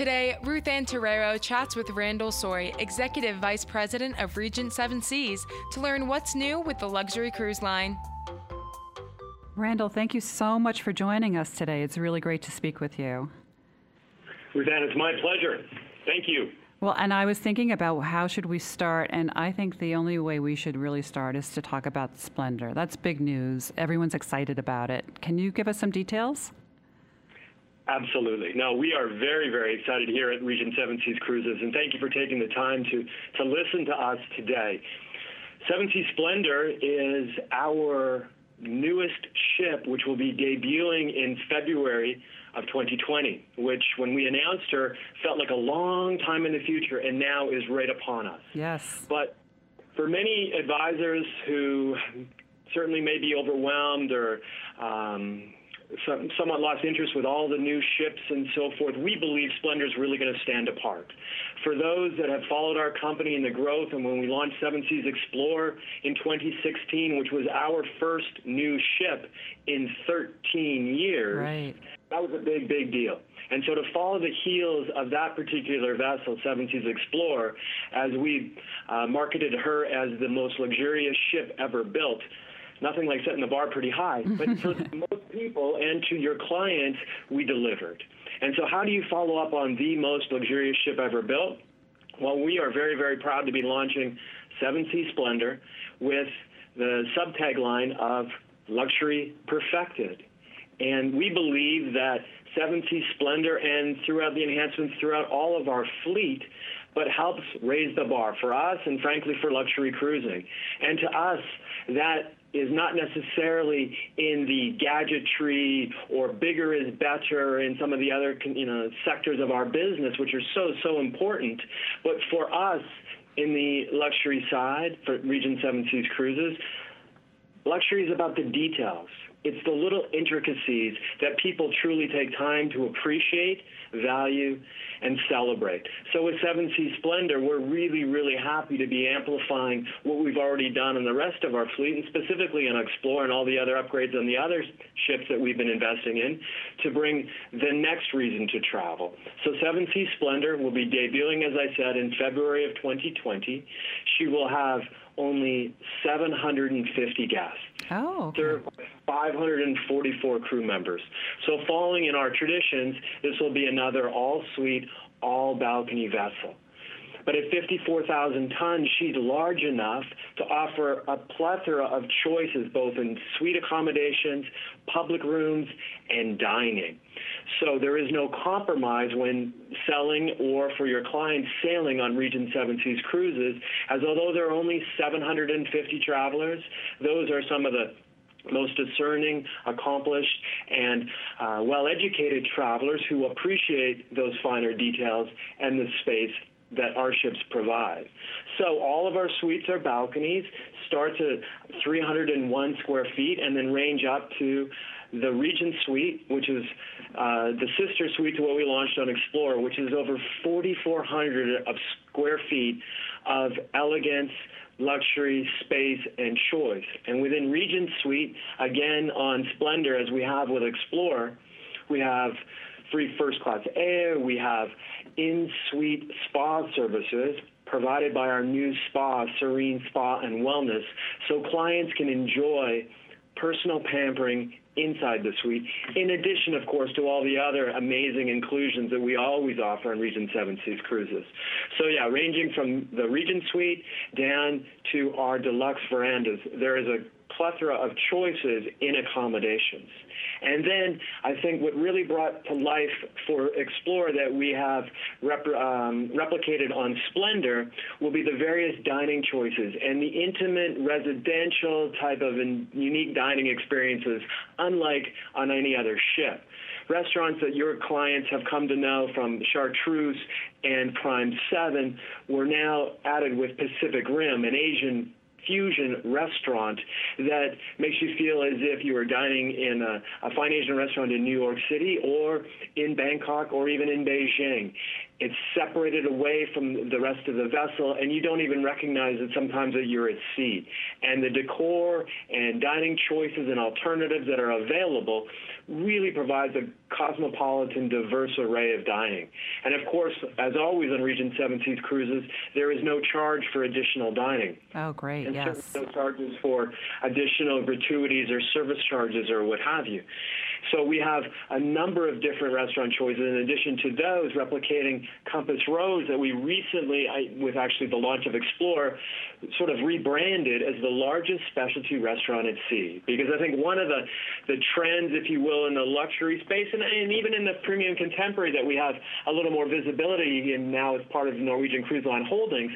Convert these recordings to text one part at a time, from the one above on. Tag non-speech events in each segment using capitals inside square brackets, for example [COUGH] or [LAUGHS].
Today, Ruth Ann Terrero chats with Randall Soy, Executive Vice President of Regent Seven Seas, to learn what's new with the luxury cruise line. Randall, thank you so much for joining us today. It's really great to speak with you. Ruth Ann, it's my pleasure. Thank you. Well, and I was thinking about how should we start, and I think the only way we should really start is to talk about Splendor. That's big news. Everyone's excited about it. Can you give us some details? Absolutely. No, we are very, very excited here at Regent Seven Seas Cruises, and thank you for taking the time to, to listen to us today. Seven Seas Splendor is our newest ship, which will be debuting in February of 2020, which when we announced her felt like a long time in the future and now is right upon us. Yes. But for many advisors who certainly may be overwhelmed or um, some, somewhat lost interest with all the new ships and so forth, we believe Splendor is really going to stand apart. For those that have followed our company in the growth, and when we launched Seven Seas Explorer in 2016, which was our first new ship in 13 years, right. that was a big, big deal. And so to follow the heels of that particular vessel, Seven Seas Explorer, as we uh, marketed her as the most luxurious ship ever built, nothing like setting the bar pretty high. But [LAUGHS] for people and to your clients, we delivered. And so, how do you follow up on the most luxurious ship ever built? Well, we are very, very proud to be launching Seven Seas Splendor with the subtagline of Luxury Perfected. And we believe that Seven Seas Splendor and throughout the enhancements throughout all of our fleet but helps raise the bar for us and frankly for luxury cruising. And to us, that is not necessarily in the gadgetry or bigger is better in some of the other you know sectors of our business, which are so so important. But for us, in the luxury side, for Regent Seven Seas Cruises, luxury is about the details. It's the little intricacies that people truly take time to appreciate, value, and celebrate. So with 7 Seas Splendor, we're really, really happy to be amplifying what we've already done in the rest of our fleet, and specifically in Explorer and all the other upgrades on the other ships that we've been investing in, to bring the next reason to travel. So 7 Seas Splendor will be debuting, as I said, in February of 2020. She will have only 750 guests. Oh. Okay. 544 crew members. So, following in our traditions, this will be another all suite, all balcony vessel. But at 54,000 tons, she's large enough to offer a plethora of choices, both in suite accommodations, public rooms, and dining. So there is no compromise when selling or for your clients sailing on Regent Seven Seas cruises, as although there are only 750 travelers, those are some of the most discerning, accomplished, and uh, well educated travelers who appreciate those finer details and the space that our ships provide. So all of our suites are balconies, starts at 301 square feet, and then range up to the Regent Suite, which is uh, the sister suite to what we launched on Explorer, which is over 4,400 of square feet of elegance, luxury, space, and choice. And within Regent Suite, again on Splendor, as we have with Explorer, we have free first class air, we have in suite spa services provided by our new spa, Serene Spa and Wellness, so clients can enjoy personal pampering inside the suite, in addition, of course, to all the other amazing inclusions that we always offer on Regent Seven Seas cruises. So, yeah, ranging from the Regent Suite down to our deluxe verandas, there is a plethora of choices in accommodations. And then I think what really brought to life for Explorer that we have rep- um, replicated on Splendor will be the various dining choices and the intimate residential type of unique dining experiences, unlike on any other ship restaurants that your clients have come to know from Chartreuse and Prime 7 were now added with Pacific Rim, an Asian fusion restaurant that makes you feel as if you are dining in a, a fine Asian restaurant in New York City or in Bangkok or even in Beijing. It's separated away from the rest of the vessel, and you don't even recognize it sometimes that you're at sea. And the decor and dining choices and alternatives that are available really provides a cosmopolitan, diverse array of dining. And of course, as always on Regent Seven Seas cruises, there is no charge for additional dining. Oh, great! And yes. No charges for additional gratuities or service charges or what have you. So we have a number of different restaurant choices. In addition to those, replicating Compass Rose that we recently, with actually the launch of Explorer, sort of rebranded as the largest specialty restaurant at sea. Because I think one of the, the trends, if you will, in the luxury space and, and even in the premium contemporary that we have a little more visibility in now as part of Norwegian Cruise Line Holdings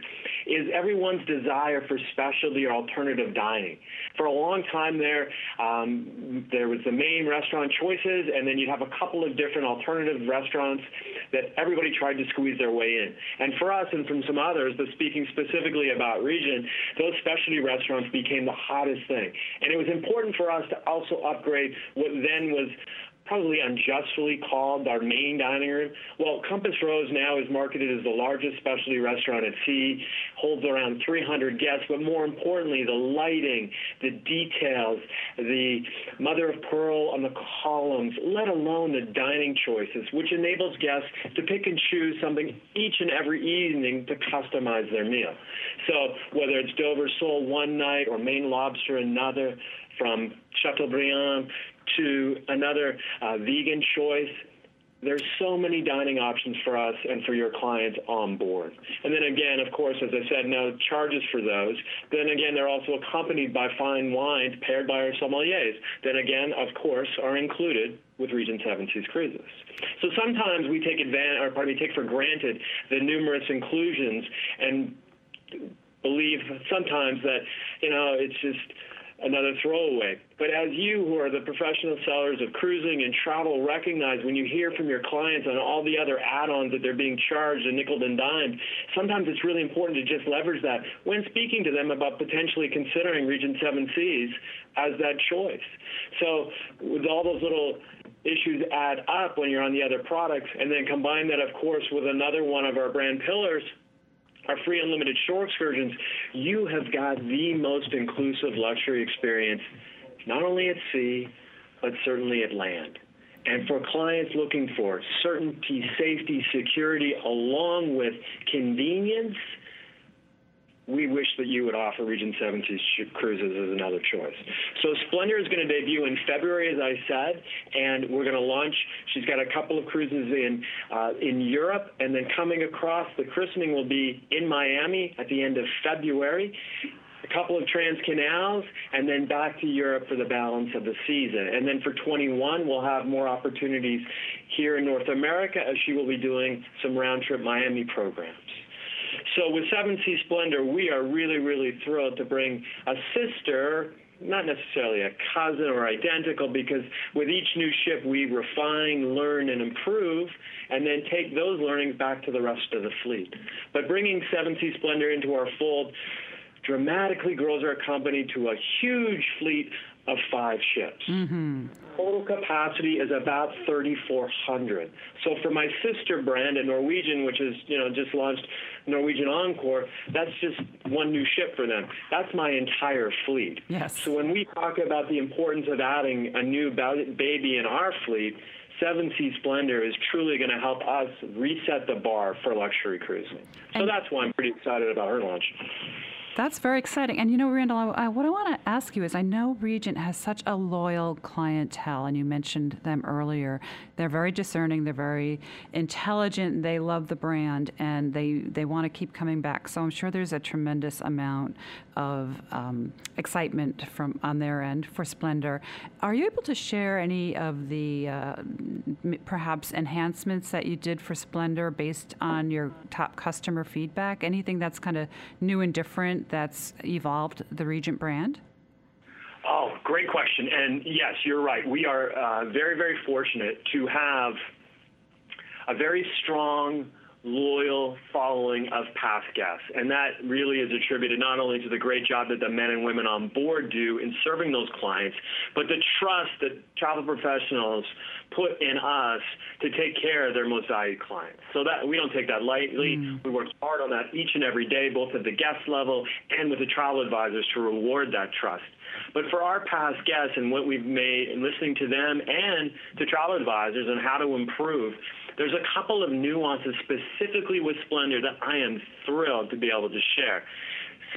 is everyone's desire for specialty or alternative dining. For a long time there, um, there was the main restaurant choices, and then you'd have a couple of different alternative restaurants that everybody tried to squeeze their way in. And for us and from some others, but speaking specifically about Regent, those specialty restaurants became the hottest thing. And it was important for us to also upgrade what then was probably unjustly called our main dining room. Well, Compass Rose now is marketed as the largest specialty restaurant at sea, holds around 300 guests, but more importantly, the lighting, the details, the mother of pearl on the columns, let alone the dining choices, which enables guests to pick and choose something each and every evening to customize their meal. So whether it's Dover sole one night or Maine lobster another, from Chateaubriand to another uh, vegan choice. There's so many dining options for us and for your clients on board. And then again, of course, as I said, no charges for those. Then again, they're also accompanied by fine wines paired by our sommeliers. Then again, of course, are included with Regent Seven Seas Cruises. So sometimes we take advantage, or pardon me, take for granted the numerous inclusions and believe sometimes that you know it's just another throwaway. But as you, who are the professional sellers of cruising and travel, recognize when you hear from your clients on all the other add ons that they're being charged and nickel and dimed, sometimes it's really important to just leverage that when speaking to them about potentially considering Regent Seven Seas as that choice. So, with all those little issues add up when you're on the other products, and then combine that, of course, with another one of our brand pillars our free unlimited shore excursions, you have got the most inclusive luxury experience, not only at sea, but certainly at land. And for clients looking for certainty, safety, security, along with convenience, we wish that you would offer Regent Seven Seas cruises as another choice. So Splendor is going to debut in February, as I said, and we're going to launch. She's got a couple of cruises in uh, in Europe, and then coming across. The christening will be in Miami at the end of February. A couple of trans canals, and then back to Europe for the balance of the season. And then for 21, we'll have more opportunities here in North America as she will be doing some round trip Miami programs. So with Seven Sea Splendor, we are really, really thrilled to bring a sister not necessarily a cousin or identical because with each new ship we refine, learn, and improve, and then take those learnings back to the rest of the fleet. But bringing Seven Sea Splendor into our fold dramatically grows our company to a huge fleet of five ships. Mm-hmm. Total capacity is about 3,400. So for my sister brand at Norwegian, which is you know just launched Norwegian Encore, that's just one new ship for them. That's my entire fleet. Yes. So when we talk about the importance of adding a new baby in our fleet, Seven Sea Splendor is truly going to help us reset the bar for luxury cruising. So and that's why I'm pretty excited about her launch. That's very exciting. And you know, Randall, I, I, what I want to ask you is I know Regent has such a loyal clientele, and you mentioned them earlier. They're very discerning, they're very intelligent, they love the brand, and they, they want to keep coming back. So I'm sure there's a tremendous amount of um, excitement from on their end for Splendor. Are you able to share any of the uh, m- perhaps enhancements that you did for Splendor based on your top customer feedback? Anything that's kind of new and different? That's evolved the Regent brand? Oh, great question. And yes, you're right. We are uh, very, very fortunate to have a very strong, loyal following of past guests. And that really is attributed not only to the great job that the men and women on board do in serving those clients, but the trust that travel professionals put in us to take care of their most valued clients. So that we don't take that lightly. Mm. We work hard on that each and every day, both at the guest level and with the travel advisors to reward that trust. But for our past guests and what we've made and listening to them and to travel advisors on how to improve, there's a couple of nuances specifically with Splendor that I am thrilled to be able to share.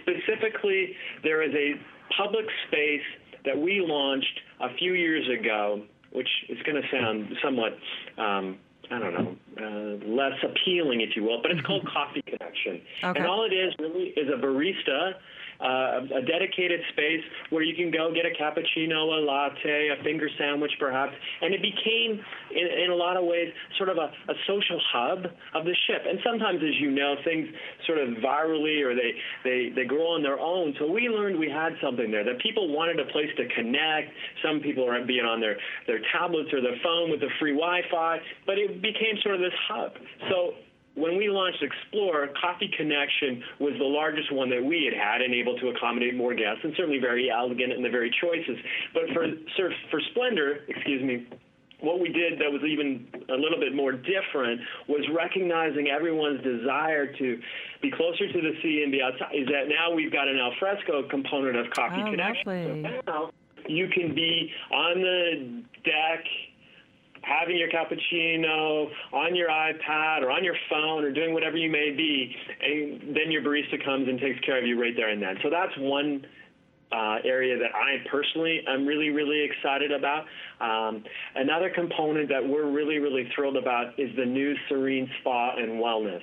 Specifically, there is a public space that we launched a few years ago, which is going to sound somewhat um, I don't know, uh, less appealing, if you will, but it's called [LAUGHS] Coffee Connection. Okay. And all it is really is a barista uh, a dedicated space where you can go get a cappuccino, a latte, a finger sandwich, perhaps. And it became, in, in a lot of ways, sort of a, a social hub of the ship. And sometimes, as you know, things sort of virally or they, they, they grow on their own. So we learned we had something there, that people wanted a place to connect. Some people are being on their, their tablets or their phone with the free Wi Fi, but it became sort of this hub. So when we launched Explorer, Coffee Connection was the largest one that we had had and able to accommodate more guests, and certainly very elegant in the very choices. But for for Splendor, excuse me, what we did that was even a little bit more different was recognizing everyone's desire to be closer to the sea and be outside. Is that now we've got an alfresco component of Coffee oh, Connection. Lovely. So now you can be on the deck having your cappuccino on your iPad or on your phone or doing whatever you may be, and then your barista comes and takes care of you right there and then. So that's one uh, area that I personally am really, really excited about. Um, another component that we're really, really thrilled about is the new Serene Spa and Wellness.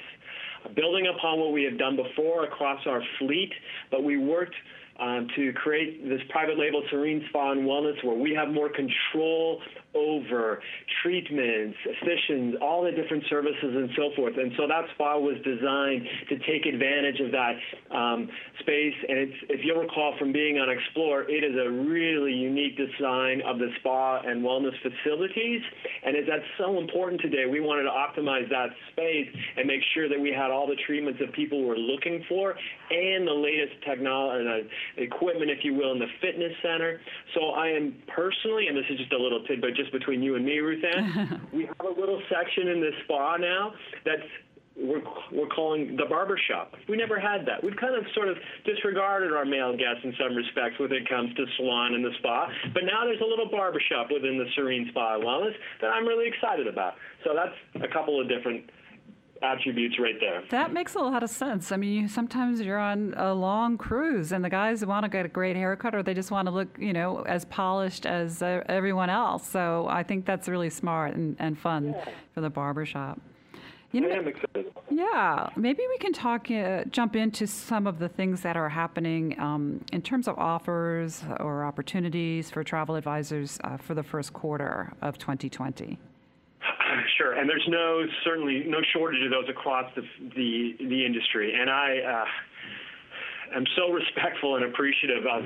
Building upon what we have done before across our fleet, but we worked um, to create this private label Serene Spa and Wellness where we have more control over treatments, physicians, all the different services and so forth. And so that spa was designed to take advantage of that um, space. And if you'll recall from being on Explorer, it is a really unique design of the spa and wellness facilities. And that's so important today. We wanted to optimize that space and make sure that we had all the treatments that people were looking for and the latest technology, uh, equipment, if you will, in the fitness center. So I am personally, and this is just a little tidbit, just between you and me, Ruthann, [LAUGHS] we have a little section in the spa now that's we're, we're calling the barber shop. We never had that. We've kind of sort of disregarded our male guests in some respects when it comes to salon and the spa. But now there's a little barber shop within the Serene Spa Wellness that I'm really excited about. So that's a couple of different attributes right there. That makes a lot of sense. I mean, sometimes you're on a long cruise and the guys want to get a great haircut or they just want to look, you know, as polished as uh, everyone else. So I think that's really smart and, and fun yeah. for the barbershop. You know, I am excited. Yeah, maybe we can talk, uh, jump into some of the things that are happening um, in terms of offers or opportunities for travel advisors uh, for the first quarter of 2020. [LAUGHS] Sure, and there's no certainly no shortage of those across the the, the industry, and I. Uh, am so respectful and appreciative of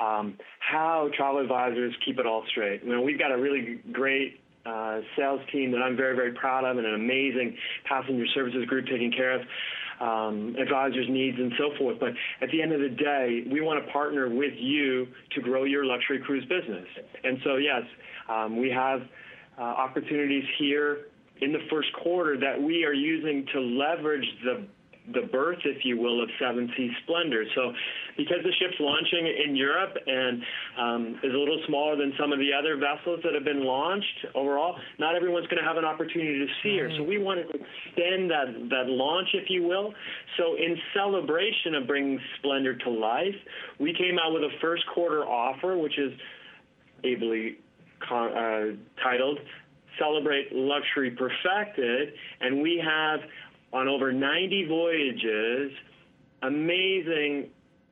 um, how travel advisors keep it all straight. You know, we've got a really great uh, sales team that I'm very, very proud of, and an amazing passenger services group taking care of um, advisors' needs and so forth. But at the end of the day, we want to partner with you to grow your luxury cruise business. And so, yes, um, we have opportunities here in the first quarter that we are using to leverage the the birth, if you will, of Seven Seas Splendor. So, because the ship's launching in Europe and um, is a little smaller than some of the other vessels that have been launched overall, not everyone's going to have an opportunity to see her. So, we wanted to extend that, that launch, if you will. So, in celebration of bringing Splendor to life, we came out with a first quarter offer, which is ably uh, titled Celebrate Luxury Perfected, and we have on over 90 voyages amazing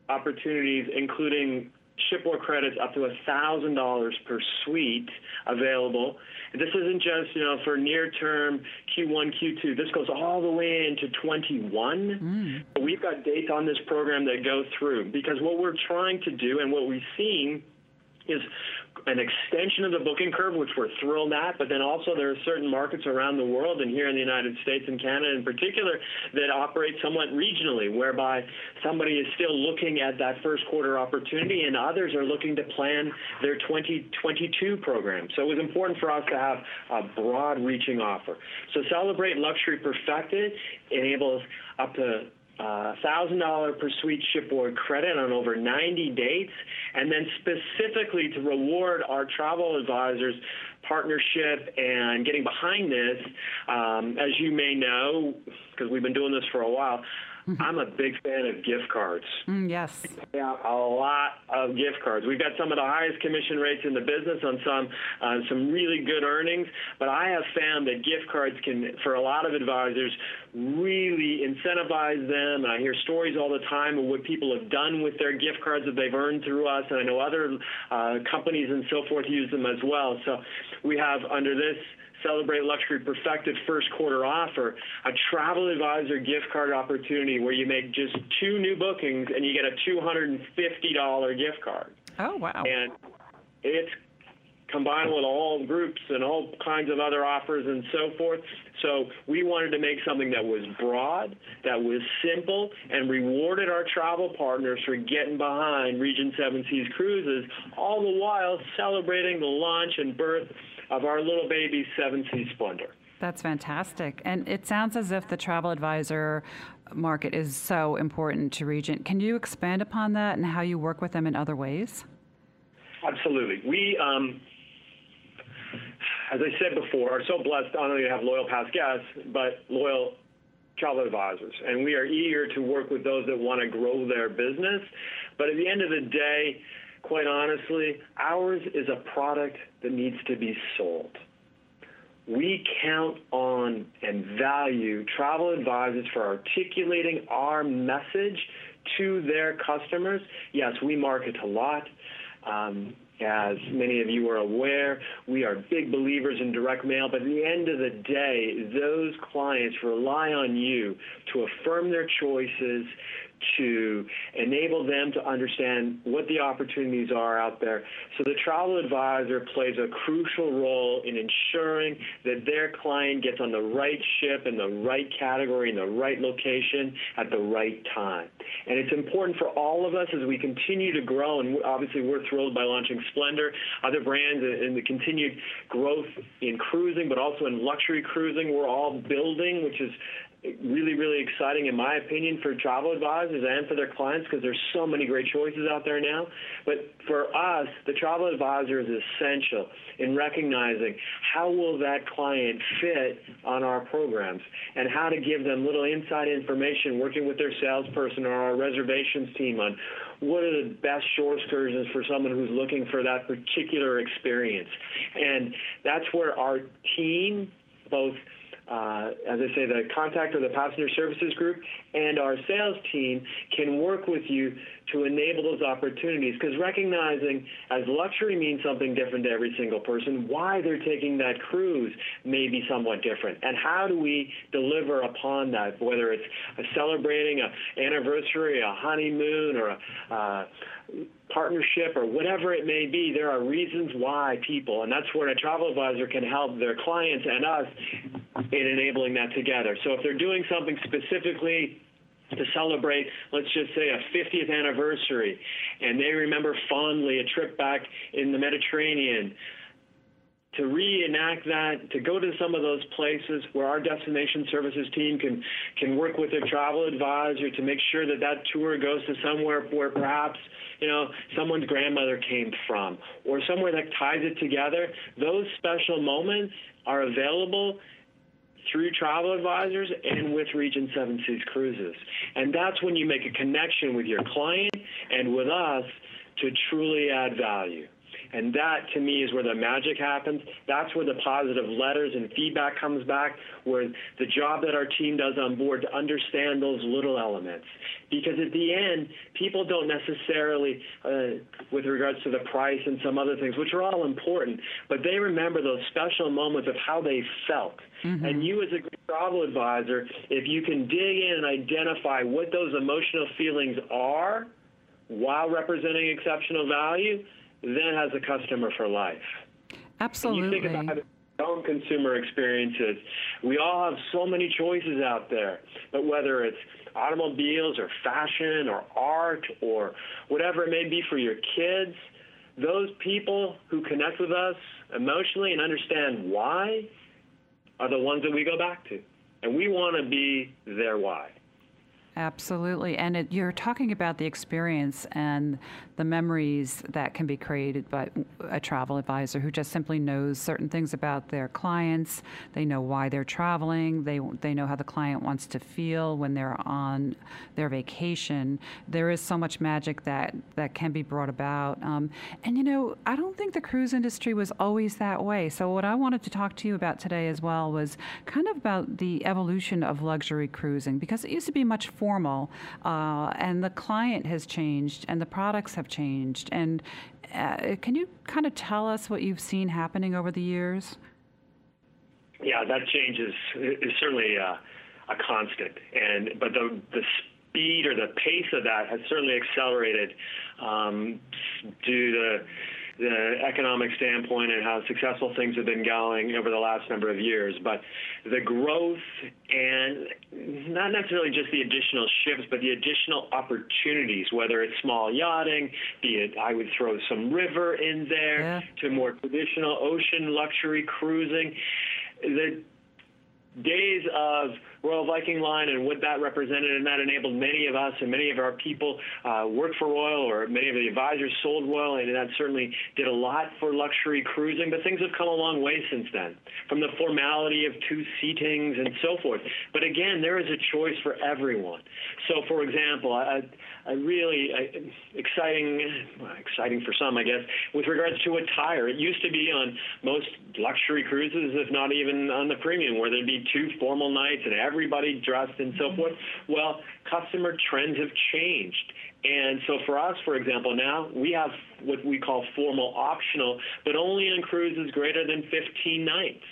opportunities, including shipboard credits up to $1,000 per suite available. This isn't just, you know, for near term Q1, Q2. This goes all the way into 21. Mm. We've got dates on this program that go through because what we're trying to do and what we've seen is an extension of the booking curve, which we're thrilled at, but then also there are certain markets around the world and here in the United States and Canada in particular that operate somewhat regionally, whereby somebody is still looking at that first quarter opportunity and others are looking to plan their 2022 program. So it was important for us to have a broad reaching offer. So Celebrate Luxury Perfected enables up to $1,000 per suite shipboard credit on over 90 dates, and then specifically to reward our travel advisors partnership and getting behind this, um, as you may know, because we've been doing this for a while. [LAUGHS] I'm a big fan of gift cards. Mm, yes. Yeah, a lot of gift cards. We've got some of the highest commission rates in the business on some uh, some really good earnings, but I have found that gift cards can, for a lot of advisors, really incentivize them. And I hear stories all the time of what people have done with their gift cards that they've earned through us, and I know other uh, companies and so forth use them as well. So we have under this Celebrate Luxury Perfected first quarter offer, a travel advisor gift card opportunity where you make just two new bookings and you get a $250 gift card. Oh, wow. And it's combined with all groups and all kinds of other offers and so forth. So we wanted to make something that was broad, that was simple, and rewarded our travel partners for getting behind Regent Seven Seas Cruises, all the while celebrating the launch and birth of our little baby Seven Seas Splendor. That's fantastic. And it sounds as if the travel advisor market is so important to Regent. Can you expand upon that and how you work with them in other ways? Absolutely. We, um, as I said before, are so blessed not only to have loyal past guests, but loyal travel advisors. And we are eager to work with those that want to grow their business. But at the end of the day, quite honestly, ours is a product that needs to be sold. We count on and value travel advisors for articulating our message to their customers. Yes, we market a lot. Um, as many of you are aware, we are big believers in direct mail, but at the end of the day, those clients rely on you to affirm their choices, to enable them to understand what the opportunities are out there. So the travel advisor plays a crucial role in ensuring that their client gets on the right ship in the right category in the right location at the right time. And it's important for all of us as we continue to grow, and obviously we're thrilled by launching Splendor, other brands, and the continued growth in cruising, but also in luxury cruising. We're all building, which is really, really exciting, in my opinion, for travel advisors and for their clients because there's so many great choices out there now. But for us, the travel advisor is essential in recognizing how will that client fit on our programs and how to give them little inside information working with their salesperson or our reservations team on what are the best shore excursions for someone who's looking for that particular experience. And that's where our team, both – uh, as I say, the contact or the passenger services group and our sales team can work with you to enable those opportunities. Because recognizing as luxury means something different to every single person, why they're taking that cruise may be somewhat different. And how do we deliver upon that, whether it's celebrating an anniversary, a honeymoon, or a uh, partnership or whatever it may be, there are reasons why people, and that's where a travel advisor can help their clients and us in enabling that together. So if they're doing something specifically to celebrate, let's just say, a 50th anniversary, and they remember fondly a trip back in the Mediterranean, to reenact that, to go to some of those places where our destination services team can can work with their travel advisor to make sure that that tour goes to somewhere where perhaps you know someone's grandmother came from, or somewhere that ties it together. Those special moments are available through travel advisors and with Regent Seven Seas Cruises. And that's when you make a connection with your client and with us to truly add value. And that, to me, is where the magic happens. That's where the positive letters and feedback comes back, where the job that our team does on board to understand those little elements. Because at the end, people don't necessarily, uh, with regards to the price and some other things, which are all important, but they remember those special moments of how they felt. Mm-hmm. And you, as a travel advisor, if you can dig in and identify what those emotional feelings are while representing exceptional value, then has a customer for life. Absolutely. you think about own consumer experiences. We all have so many choices out there, but whether it's automobiles or fashion or art or whatever it may be for your kids, those people who connect with us emotionally and understand why are the ones that we go back to. And we want to be their why. Absolutely. And it, you're talking about the experience and the memories that can be created by a travel advisor who just simply knows certain things about their clients. They know why they're traveling. They, they know how the client wants to feel when they're on their vacation. There is so much magic that, that can be brought about. Um, and, you know, I don't think the cruise industry was always that way. So, what I wanted to talk to you about today as well was kind of about the evolution of luxury cruising because it used to be much uh, and the client has changed, and the products have changed. And uh, can you kind of tell us what you've seen happening over the years? Yeah, that change is, is certainly a, a constant, and but the the speed or the pace of that has certainly accelerated um, due to the economic standpoint and how successful things have been going over the last number of years. But the growth and not necessarily just the additional ships, but the additional opportunities, whether it's small yachting, be it I would throw some river in there, yeah. to more traditional ocean luxury cruising. The days of Royal Viking Line and what that represented, and that enabled many of us and many of our people uh, work for Royal, or many of the advisors sold Royal, and that certainly did a lot for luxury cruising. But things have come a long way since then, from the formality of two seatings and so forth. But again, there is a choice for everyone. So, for example, I, a really uh, exciting, well, exciting for some, I guess, with regards to attire. It used to be on most luxury cruises, if not even on the premium, where there'd be two formal nights and everybody dressed and so mm-hmm. forth. Well, customer trends have changed. And so for us, for example, now we have what we call formal optional, but only on cruises greater than 15 nights.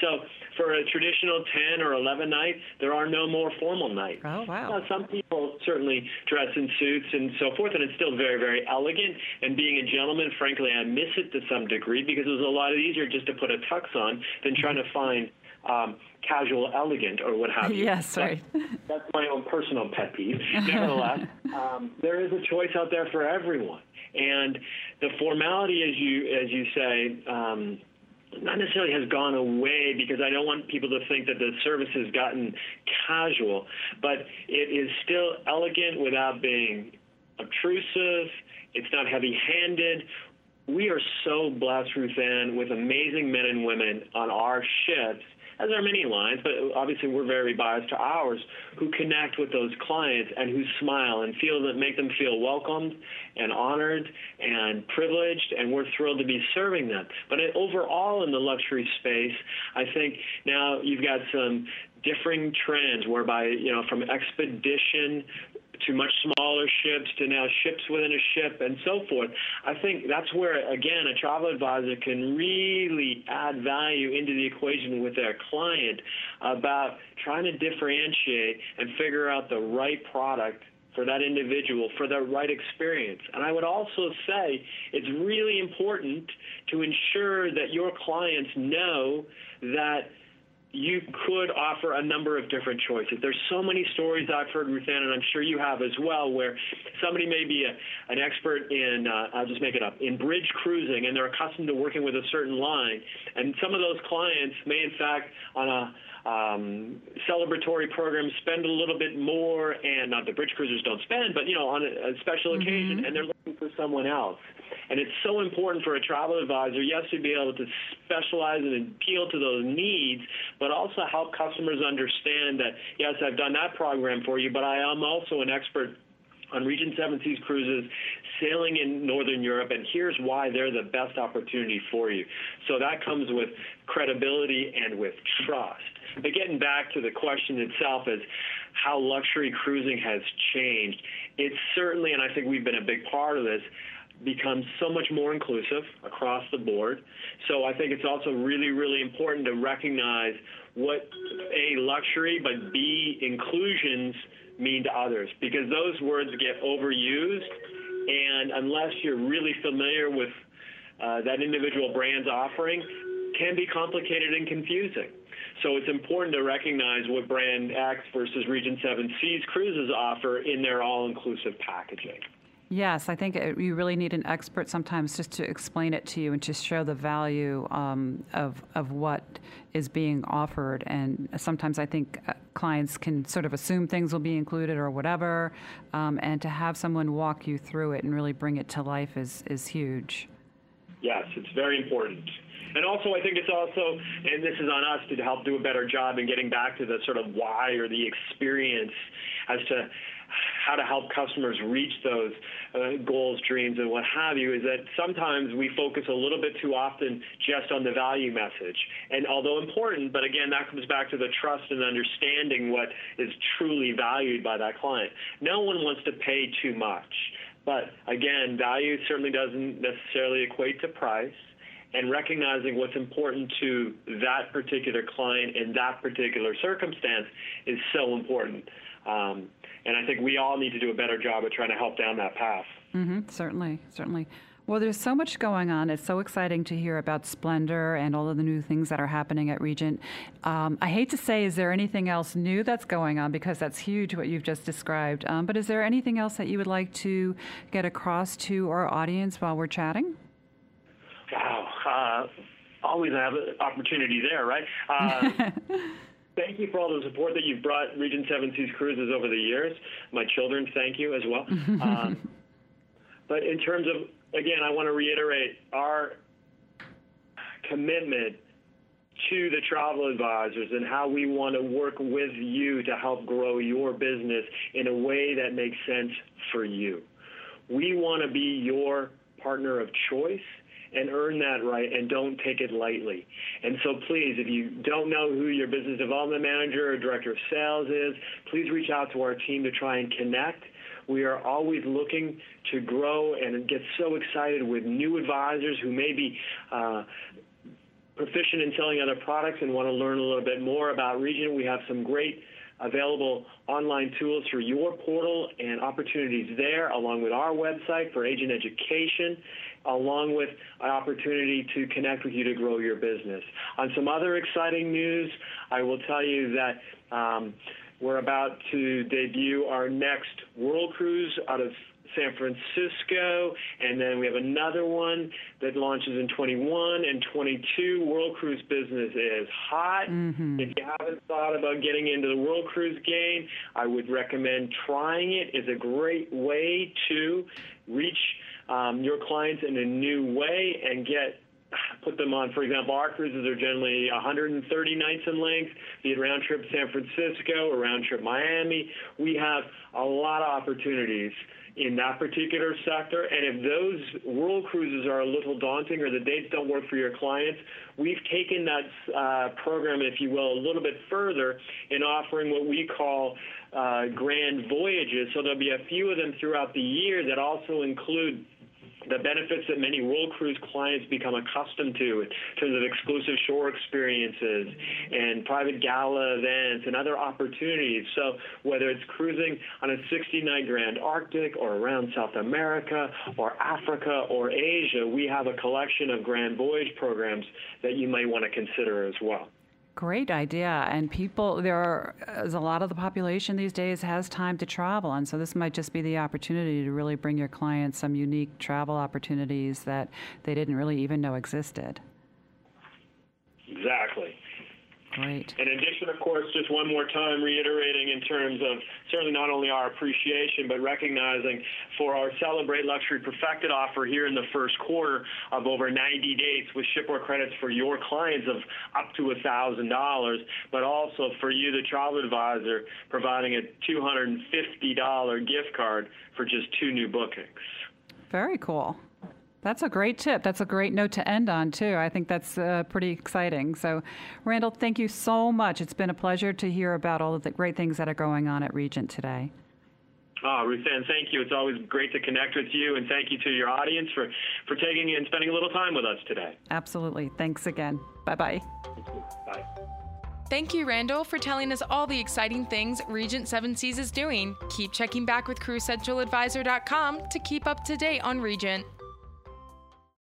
So for a traditional 10 or 11 night, there are no more formal nights. Oh, wow. Now, some people certainly dress in suits and so forth, and it's still very, very elegant. And being a gentleman, frankly, I miss it to some degree because it was a lot easier just to put a tux on than trying to mm-hmm. find um, casual elegant or what have you. Yes, right. That's, [LAUGHS] that's my own personal pet peeve. [LAUGHS] Nevertheless, um, there is a choice out there for everyone, and the formality, as you as you say. Um, not necessarily has gone away because I don't want people to think that the service has gotten casual, but it is still elegant without being obtrusive. It's not heavy handed. We are so blessed, Ruth Ann, with amazing men and women on our ships as are many lines, but obviously we're very biased to ours, who connect with those clients and who smile and feel that make them feel welcomed and honored and privileged, and we're thrilled to be serving them. But overall in the luxury space, I think now you've got some differing trends whereby, you know, from expedition to much smaller ships to now ships within a ship and so forth. I think that's where, again, a travel advisor can really add value into the equation with their client about trying to differentiate and figure out the right product for that individual for the right experience. And I would also say it's really important to ensure that your clients know that you could offer a number of different choices. There's so many stories I've heard, Ruthann, and I'm sure you have as well, where somebody may be a, an expert in, uh, I'll just make it up, in bridge cruising, and they're accustomed to working with a certain line. And some of those clients may, in fact, on a um, celebratory programs spend a little bit more, and not the bridge cruisers don't spend, but you know, on a, a special mm-hmm. occasion, and they're looking for someone else. And it's so important for a travel advisor, yes, to be able to specialize and appeal to those needs, but also help customers understand that, yes, I've done that program for you, but I am also an expert on Regent Seven Seas cruises sailing in Northern Europe, and here's why they're the best opportunity for you. So that comes with credibility and with trust. But getting back to the question itself is how luxury cruising has changed. It's certainly, and I think we've been a big part of this, becomes so much more inclusive across the board. So I think it's also really, really important to recognize what A, luxury, but B, inclusions mean to others because those words get overused and unless you're really familiar with uh, that individual brand's offering, can be complicated and confusing. So it's important to recognize what brand X versus Regent 7 Seas cruises offer in their all-inclusive packaging. Yes, I think it, you really need an expert sometimes just to explain it to you and to show the value um, of, of what is being offered. And sometimes I think uh, clients can sort of assume things will be included or whatever. Um, and to have someone walk you through it and really bring it to life is, is huge. Yes, it's very important. And also, I think it's also, and this is on us to help do a better job in getting back to the sort of why or the experience as to how to help customers reach those uh, goals, dreams, and what have you, is that sometimes we focus a little bit too often just on the value message. And although important, but again, that comes back to the trust and understanding what is truly valued by that client. No one wants to pay too much. But again, value certainly doesn't necessarily equate to price and recognizing what's important to that particular client in that particular circumstance is so important. Um, and I think we all need to do a better job of trying to help down that path. Mm-hmm, certainly, certainly. Well, there's so much going on. It's so exciting to hear about Splendor and all of the new things that are happening at Regent. Um, I hate to say, is there anything else new that's going on because that's huge what you've just described. Um, but is there anything else that you would like to get across to our audience while we're chatting? Wow, uh, always have an opportunity there, right? Uh, [LAUGHS] Thank you for all the support that you've brought Regent 7 Seas Cruises over the years. My children, thank you as well. [LAUGHS] um, but in terms of, again, I want to reiterate our commitment to the travel advisors and how we want to work with you to help grow your business in a way that makes sense for you. We want to be your partner of choice and earn that right and don't take it lightly. And so please, if you don't know who your business development manager or director of sales is, please reach out to our team to try and connect. We are always looking to grow and get so excited with new advisors who may be uh, proficient in selling other products and want to learn a little bit more about Regent. We have some great available online tools for your portal and opportunities there, along with our website for agent education along with an opportunity to connect with you to grow your business. On some other exciting news, I will tell you that um, we're about to debut our next World Cruise out of San Francisco, and then we have another one that launches in 21 and 22. World Cruise business is hot. Mm-hmm. If you haven't thought about getting into the World Cruise game, I would recommend trying it. It's a great way to reach um, your clients in a new way and get put them on. For example, our cruises are generally 130 nights in length, be it round trip San Francisco or round trip Miami. We have a lot of opportunities in that particular sector. And if those world cruises are a little daunting or the dates don't work for your clients, we've taken that uh, program, if you will, a little bit further in offering what we call uh, grand voyages. So there'll be a few of them throughout the year that also include the benefits that many World Cruise clients become accustomed to in terms of exclusive shore experiences and private gala events and other opportunities. So whether it's cruising on a 60-night Grand Arctic or around South America or Africa or Asia, we have a collection of Grand Voyage programs that you might want to consider as well. Great idea. And people, there are a lot of the population these days has time to travel. And so this might just be the opportunity to really bring your clients some unique travel opportunities that they didn't really even know existed. Exactly. Great. In addition, of course, just one more time reiterating in terms of certainly not only our appreciation, but recognizing for our Celebrate Luxury Perfected offer here in the first quarter of over 90 dates with shipboard credits for your clients of up to $1,000, but also for you, the travel advisor, providing a $250 gift card for just two new bookings. Very cool. That's a great tip. That's a great note to end on, too. I think that's uh, pretty exciting. So, Randall, thank you so much. It's been a pleasure to hear about all of the great things that are going on at Regent today. Oh, Ruthann, thank you. It's always great to connect with you, and thank you to your audience for, for taking and spending a little time with us today. Absolutely. Thanks again. Bye-bye. Bye. Thank you, Randall, for telling us all the exciting things Regent Seven Seas is doing. Keep checking back with CrewCentralAdvisor.com to keep up to date on Regent.